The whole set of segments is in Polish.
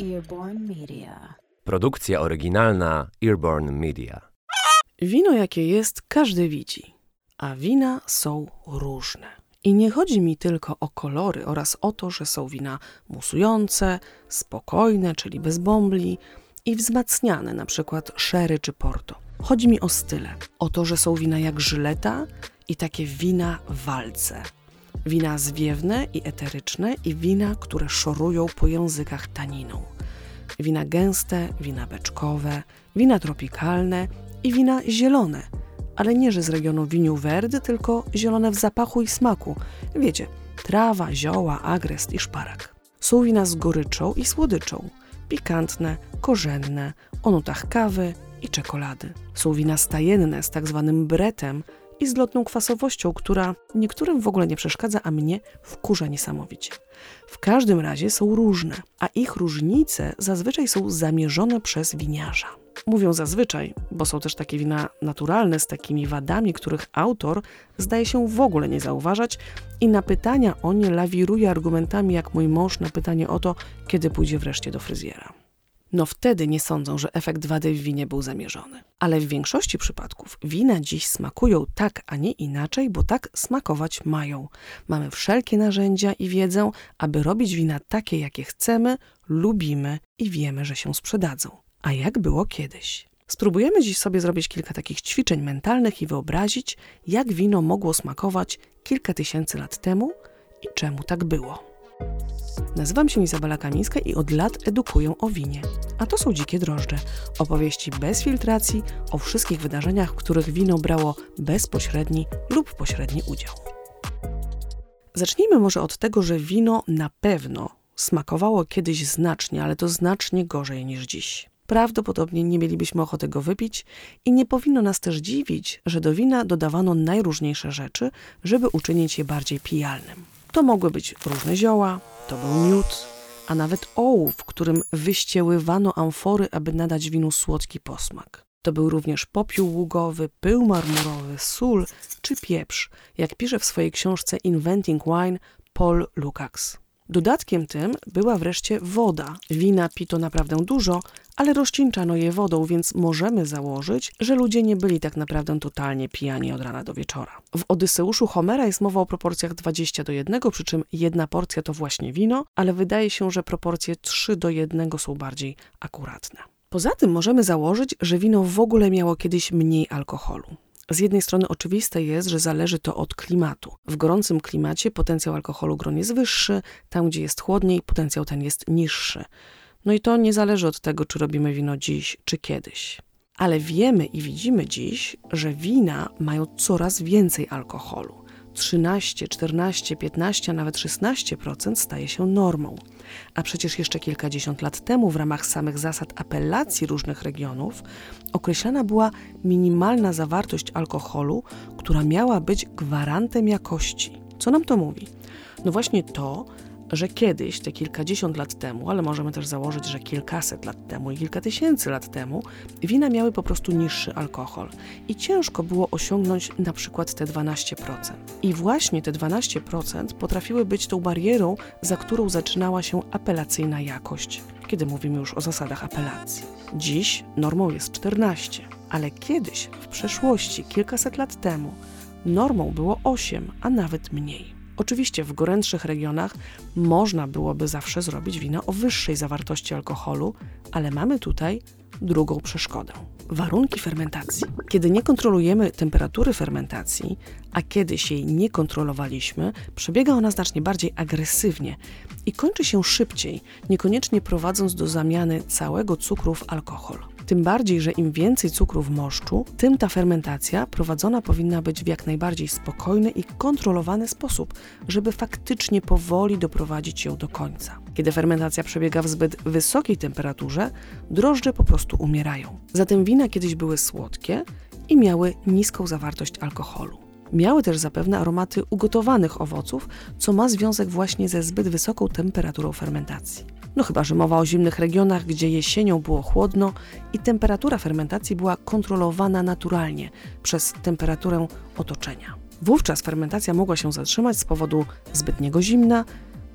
Earborn Media. Produkcja oryginalna Earborn Media. Wino jakie jest, każdy widzi, a wina są różne. I nie chodzi mi tylko o kolory oraz o to, że są wina musujące, spokojne, czyli bez bombli i wzmacniane, na przykład sherry czy porto. Chodzi mi o style, o to, że są wina jak żyleta i takie wina walce. Wina zwiewne i eteryczne i wina, które szorują po językach taniną. Wina gęste, wina beczkowe, wina tropikalne i wina zielone, ale nie, że z regionu Winiu Verde, tylko zielone w zapachu i smaku. Wiecie, trawa, zioła, agrest i szparak. Są wina z goryczą i słodyczą, pikantne, korzenne, o nutach kawy i czekolady. Są wina stajenne z tak zwanym bretem i z lotną kwasowością, która niektórym w ogóle nie przeszkadza, a mnie wkurza niesamowicie. W każdym razie są różne, a ich różnice zazwyczaj są zamierzone przez winiarza. Mówią zazwyczaj, bo są też takie wina naturalne z takimi wadami, których autor zdaje się w ogóle nie zauważać i na pytania o nie lawiruje argumentami jak mój mąż na pytanie o to, kiedy pójdzie wreszcie do fryzjera. No wtedy nie sądzą, że efekt wady w winie był zamierzony. Ale w większości przypadków wina dziś smakują tak, a nie inaczej, bo tak smakować mają. Mamy wszelkie narzędzia i wiedzę, aby robić wina takie, jakie chcemy, lubimy i wiemy, że się sprzedadzą. A jak było kiedyś? Spróbujemy dziś sobie zrobić kilka takich ćwiczeń mentalnych i wyobrazić, jak wino mogło smakować kilka tysięcy lat temu i czemu tak było. Nazywam się Izabela Kamińska i od lat edukuję o winie. A to są Dzikie Drożdże. Opowieści bez filtracji o wszystkich wydarzeniach, w których wino brało bezpośredni lub pośredni udział. Zacznijmy może od tego, że wino na pewno smakowało kiedyś znacznie, ale to znacznie gorzej niż dziś. Prawdopodobnie nie mielibyśmy ochoty go wypić i nie powinno nas też dziwić, że do wina dodawano najróżniejsze rzeczy, żeby uczynić je bardziej pijalnym. To mogły być różne zioła, to był miód, a nawet ołów, którym wyścieływano amfory, aby nadać winu słodki posmak. To był również popiół ługowy, pył marmurowy, sól czy pieprz, jak pisze w swojej książce Inventing Wine Paul Lukacs. Dodatkiem tym była wreszcie woda. Wina pito naprawdę dużo, ale rozcieńczano je wodą, więc możemy założyć, że ludzie nie byli tak naprawdę totalnie pijani od rana do wieczora. W Odyseuszu Homera jest mowa o proporcjach 20 do 1, przy czym jedna porcja to właśnie wino, ale wydaje się, że proporcje 3 do 1 są bardziej akuratne. Poza tym możemy założyć, że wino w ogóle miało kiedyś mniej alkoholu. Z jednej strony oczywiste jest, że zależy to od klimatu. W gorącym klimacie potencjał alkoholu gron jest wyższy, tam gdzie jest chłodniej, potencjał ten jest niższy. No i to nie zależy od tego, czy robimy wino dziś, czy kiedyś. Ale wiemy i widzimy dziś, że wina mają coraz więcej alkoholu. 13, 14, 15, a nawet 16% staje się normą. A przecież jeszcze kilkadziesiąt lat temu w ramach samych zasad apelacji różnych regionów określana była minimalna zawartość alkoholu, która miała być gwarantem jakości. Co nam to mówi? No właśnie to, że kiedyś, te kilkadziesiąt lat temu, ale możemy też założyć, że kilkaset lat temu i kilka tysięcy lat temu, wina miały po prostu niższy alkohol i ciężko było osiągnąć na przykład te 12%. I właśnie te 12% potrafiły być tą barierą, za którą zaczynała się apelacyjna jakość, kiedy mówimy już o zasadach apelacji. Dziś normą jest 14, ale kiedyś, w przeszłości, kilkaset lat temu, normą było 8, a nawet mniej. Oczywiście w gorętszych regionach można byłoby zawsze zrobić wino o wyższej zawartości alkoholu, ale mamy tutaj drugą przeszkodę. Warunki fermentacji. Kiedy nie kontrolujemy temperatury fermentacji, a kiedyś jej nie kontrolowaliśmy, przebiega ona znacznie bardziej agresywnie i kończy się szybciej, niekoniecznie prowadząc do zamiany całego cukru w alkohol. Tym bardziej, że im więcej cukru w moszczu, tym ta fermentacja prowadzona powinna być w jak najbardziej spokojny i kontrolowany sposób, żeby faktycznie powoli doprowadzić ją do końca. Kiedy fermentacja przebiega w zbyt wysokiej temperaturze, drożdże po prostu umierają. Zatem wina kiedyś były słodkie i miały niską zawartość alkoholu. Miały też zapewne aromaty ugotowanych owoców, co ma związek właśnie ze zbyt wysoką temperaturą fermentacji. No chyba, że mowa o zimnych regionach, gdzie jesienią było chłodno i temperatura fermentacji była kontrolowana naturalnie przez temperaturę otoczenia. Wówczas fermentacja mogła się zatrzymać z powodu zbytniego zimna,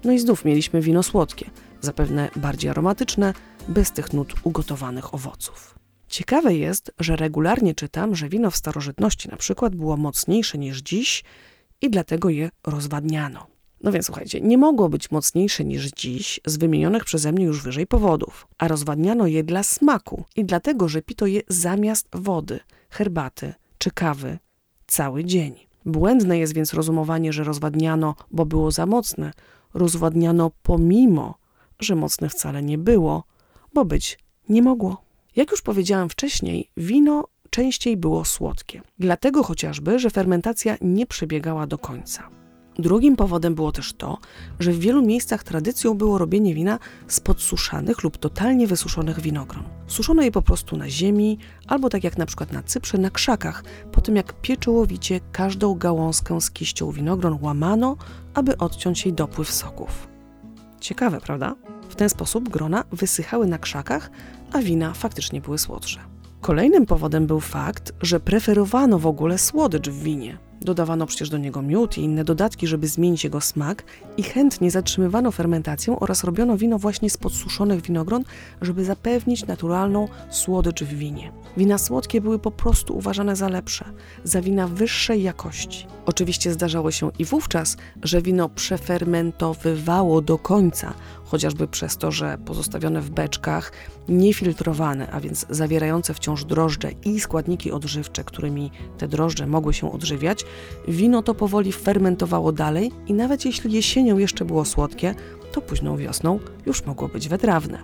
no i znów mieliśmy wino słodkie. zapewne bardziej aromatyczne, bez tych nut ugotowanych owoców. Ciekawe jest, że regularnie czytam, że wino w starożytności na przykład było mocniejsze niż dziś i dlatego je rozwadniano. No więc słuchajcie, nie mogło być mocniejsze niż dziś z wymienionych przeze mnie już wyżej powodów, a rozwadniano je dla smaku i dlatego, że pito je zamiast wody, herbaty czy kawy cały dzień. Błędne jest więc rozumowanie, że rozwadniano, bo było za mocne. Rozwadniano pomimo, że mocne wcale nie było, bo być nie mogło. Jak już powiedziałam wcześniej, wino częściej było słodkie. Dlatego chociażby, że fermentacja nie przebiegała do końca. Drugim powodem było też to, że w wielu miejscach tradycją było robienie wina z podsuszanych lub totalnie wysuszonych winogron. Suszono je po prostu na ziemi, albo tak jak na przykład na Cyprze, na krzakach, po tym jak pieczołowicie każdą gałązkę z kiścią winogron łamano, aby odciąć jej dopływ soków. Ciekawe, prawda? W ten sposób grona wysychały na krzakach, a wina faktycznie były słodsze. Kolejnym powodem był fakt, że preferowano w ogóle słodycz w winie. Dodawano przecież do niego miód i inne dodatki, żeby zmienić jego smak i chętnie zatrzymywano fermentację oraz robiono wino właśnie z podsuszonych winogron, żeby zapewnić naturalną słodycz w winie. Wina słodkie były po prostu uważane za lepsze, za wina wyższej jakości. Oczywiście zdarzało się i wówczas, że wino przefermentowywało do końca, chociażby przez to, że pozostawione w beczkach, niefiltrowane, a więc zawierające wciąż drożdże i składniki odżywcze, którymi te drożdże mogły się odżywiać, wino to powoli fermentowało dalej i nawet jeśli jesienią jeszcze było słodkie, to późną wiosną już mogło być wytrawne.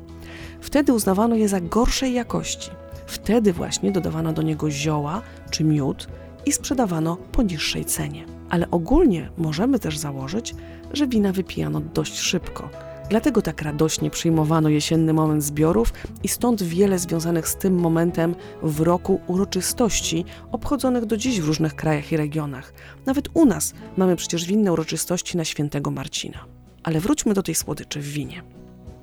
Wtedy uznawano je za gorszej jakości. Wtedy właśnie dodawano do niego zioła czy miód i sprzedawano po niższej cenie. Ale ogólnie możemy też założyć, że wina wypijano dość szybko. Dlatego tak radośnie przyjmowano jesienny moment zbiorów i stąd wiele związanych z tym momentem w roku uroczystości obchodzonych do dziś w różnych krajach i regionach. Nawet u nas mamy przecież winne uroczystości na świętego Marcina. Ale wróćmy do tej słodyczy w winie.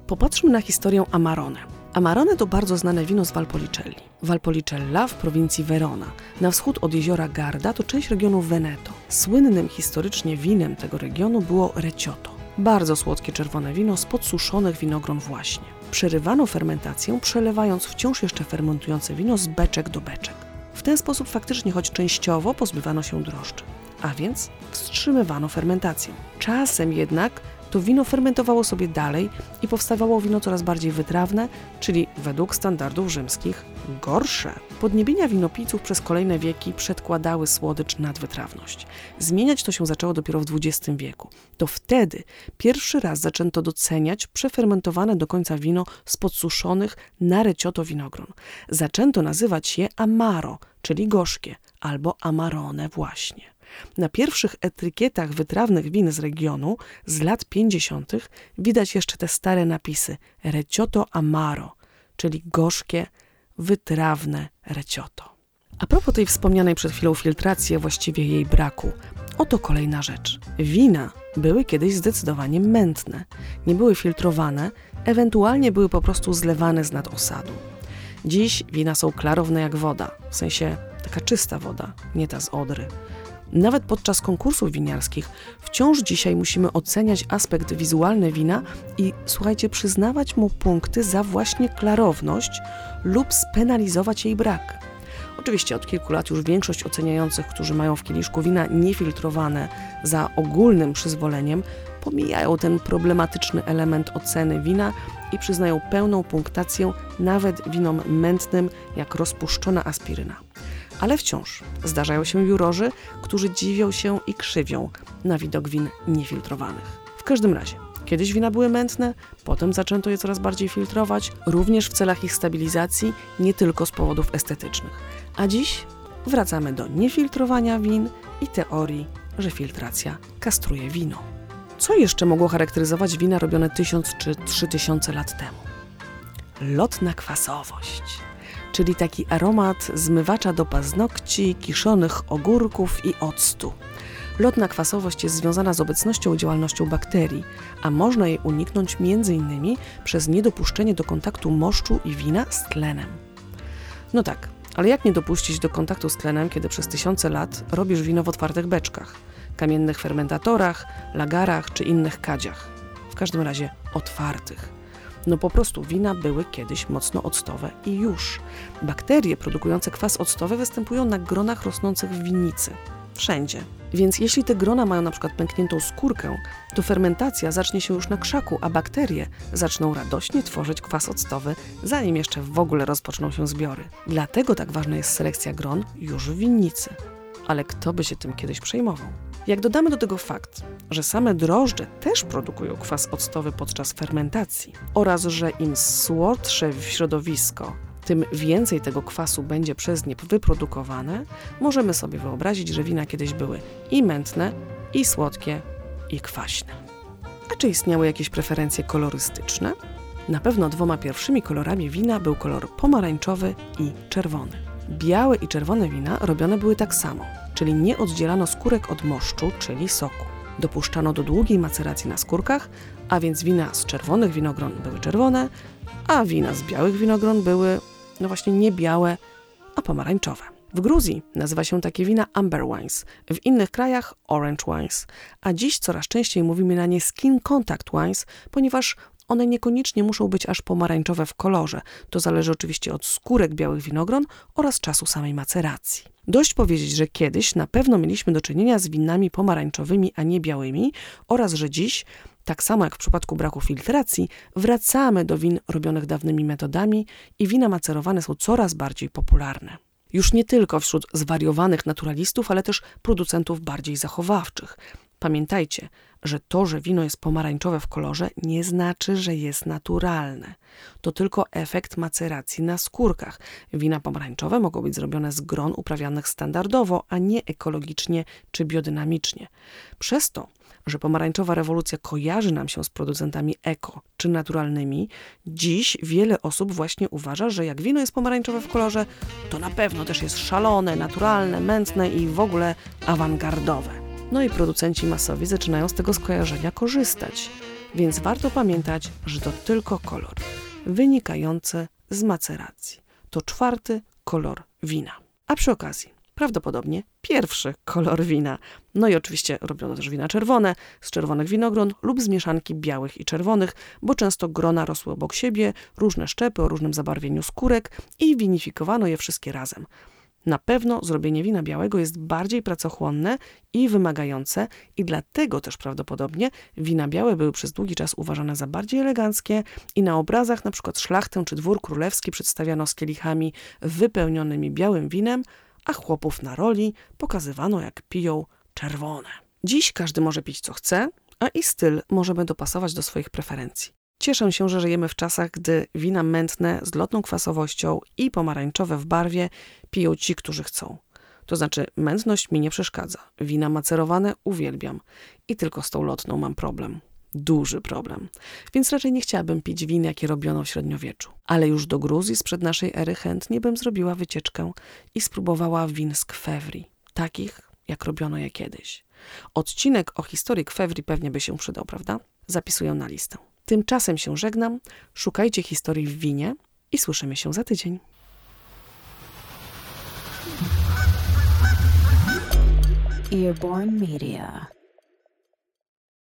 Popatrzmy na historię Amarone. Amarone to bardzo znane wino z Valpolicelli. Valpolicella w prowincji Verona. Na wschód od jeziora Garda to część regionu Veneto. Słynnym historycznie winem tego regionu było Recioto. Bardzo słodkie czerwone wino z podsuszonych winogron właśnie. Przerywano fermentację, przelewając wciąż jeszcze fermentujące wino z beczek do beczek. W ten sposób faktycznie, choć częściowo, pozbywano się drożdży, a więc wstrzymywano fermentację. Czasem jednak to wino fermentowało sobie dalej i powstawało wino coraz bardziej wytrawne, czyli według standardów rzymskich gorsze. Podniebienia winopijców przez kolejne wieki przedkładały słodycz nad wytrawność. Zmieniać to się zaczęło dopiero w XX wieku. To wtedy pierwszy raz zaczęto doceniać przefermentowane do końca wino z podsuszonych na recioto winogron. Zaczęto nazywać je amaro, czyli gorzkie, albo amarone właśnie. Na pierwszych etykietach wytrawnych win z regionu z lat 50. widać jeszcze te stare napisy Recioto Amaro, czyli gorzkie, wytrawne Recioto. A propos tej wspomnianej przed chwilą filtracji, a właściwie jej braku, oto kolejna rzecz. Wina były kiedyś zdecydowanie mętne, nie były filtrowane, ewentualnie były po prostu zlewane z nadosadu. Dziś wina są klarowne jak woda, w sensie taka czysta woda, nie ta z Odry. Nawet podczas konkursów winiarskich wciąż dzisiaj musimy oceniać aspekt wizualny wina i słuchajcie, przyznawać mu punkty za właśnie klarowność lub spenalizować jej brak. Oczywiście od kilku lat już większość oceniających, którzy mają w kieliszku wina niefiltrowane za ogólnym przyzwoleniem, pomijają ten problematyczny element oceny wina i przyznają pełną punktację nawet winom mętnym jak rozpuszczona aspiryna ale wciąż zdarzają się jurorzy, którzy dziwią się i krzywią na widok win niefiltrowanych. W każdym razie, kiedyś wina były mętne, potem zaczęto je coraz bardziej filtrować, również w celach ich stabilizacji, nie tylko z powodów estetycznych. A dziś wracamy do niefiltrowania win i teorii, że filtracja kastruje wino. Co jeszcze mogło charakteryzować wina robione tysiąc czy trzy tysiące lat temu? Lotna kwasowość czyli taki aromat zmywacza do paznokci, kiszonych ogórków i octu. Lotna kwasowość jest związana z obecnością i działalnością bakterii, a można jej uniknąć m.in. przez niedopuszczenie do kontaktu moszczu i wina z tlenem. No tak, ale jak nie dopuścić do kontaktu z tlenem, kiedy przez tysiące lat robisz wino w otwartych beczkach, kamiennych fermentatorach, lagarach czy innych kadziach? W każdym razie otwartych No po prostu wina były kiedyś mocno octowe i już. Bakterie produkujące kwas octowy występują na gronach rosnących w winnicy. Wszędzie. Więc jeśli te grona mają na przykład pękniętą skórkę, to fermentacja zacznie się już na krzaku, a bakterie zaczną radośnie tworzyć kwas octowy, zanim jeszcze w ogóle rozpoczną się zbiory. Dlatego tak ważna jest selekcja gron już w winnicy. Ale kto by się tym kiedyś przejmował? Jak dodamy do tego fakt, że same drożdże też produkują kwas octowy podczas fermentacji oraz że im słodsze środowisko, tym więcej tego kwasu będzie przez nie wyprodukowane, możemy sobie wyobrazić, że wina kiedyś były i mętne, i słodkie, i kwaśne. A czy istniały jakieś preferencje kolorystyczne? Na pewno dwoma pierwszymi kolorami wina był kolor pomarańczowy i czerwony. Białe i czerwone wina robione były tak samo, czyli nie oddzielano skórek od moszczu, czyli soku. Dopuszczano do długiej maceracji na skórkach, a więc wina z czerwonych winogron były czerwone, a wina z białych winogron były, no właśnie, nie białe, a pomarańczowe. W Gruzji nazywa się takie wina amber wines, w innych krajach orange wines, a dziś coraz częściej mówimy na nie skin contact wines, ponieważ one niekoniecznie muszą być aż pomarańczowe w kolorze. To zależy oczywiście od skórek białych winogron oraz czasu samej maceracji. Dość powiedzieć, że kiedyś na pewno mieliśmy do czynienia z winami pomarańczowymi, a nie białymi, oraz że dziś, tak samo jak w przypadku braku filtracji, wracamy do win robionych dawnymi metodami i wina macerowane są coraz bardziej popularne. Już nie tylko wśród zwariowanych naturalistów, ale też producentów bardziej zachowawczych. Pamiętajcie, że to, że wino jest pomarańczowe w kolorze, nie znaczy, że jest naturalne. To tylko efekt maceracji na skórkach. Wina pomarańczowe mogą być zrobione z gron uprawianych standardowo, a nie ekologicznie czy biodynamicznie. Przez to, że pomarańczowa rewolucja kojarzy nam się z producentami eko czy naturalnymi, dziś wiele osób właśnie uważa, że jak wino jest pomarańczowe w kolorze, to na pewno też jest szalone, naturalne, mętne i w ogóle awangardowe. No i producenci masowi zaczynają z tego skojarzenia korzystać, więc warto pamiętać, że to tylko kolor wynikający z maceracji. To czwarty kolor wina. A przy okazji, prawdopodobnie pierwszy kolor wina. No i oczywiście robiono też wina czerwone, z czerwonych winogron lub z mieszanki białych i czerwonych, bo często grona rosły obok siebie, różne szczepy o różnym zabarwieniu skórek i winifikowano je wszystkie razem. Na pewno zrobienie wina białego jest bardziej pracochłonne i wymagające i dlatego też prawdopodobnie wina białe były przez długi czas uważane za bardziej eleganckie i na obrazach przykład szlachtę czy dwór królewski przedstawiano z kielichami wypełnionymi białym winem, a chłopów na roli pokazywano jak piją czerwone. Dziś każdy może pić co chce, a i styl możemy dopasować do swoich preferencji. Cieszę się, że żyjemy w czasach, gdy wina mętne z lotną kwasowością i pomarańczowe w barwie piją ci, którzy chcą. To znaczy, mętność mi nie przeszkadza. Wina macerowane uwielbiam. I tylko z tą lotną mam problem. Duży problem. Więc raczej nie chciałabym pić win, jakie robiono w średniowieczu. Ale już do Gruzji sprzed naszej ery chętnie bym zrobiła wycieczkę i spróbowała win z kwewri. Takich, jak robiono je kiedyś. Odcinek o historii kwewri pewnie by się przydał, prawda? Zapisuję na listę. Tymczasem się żegnam. Szukajcie historii w winie i słyszymy się za tydzień. Earborn Media.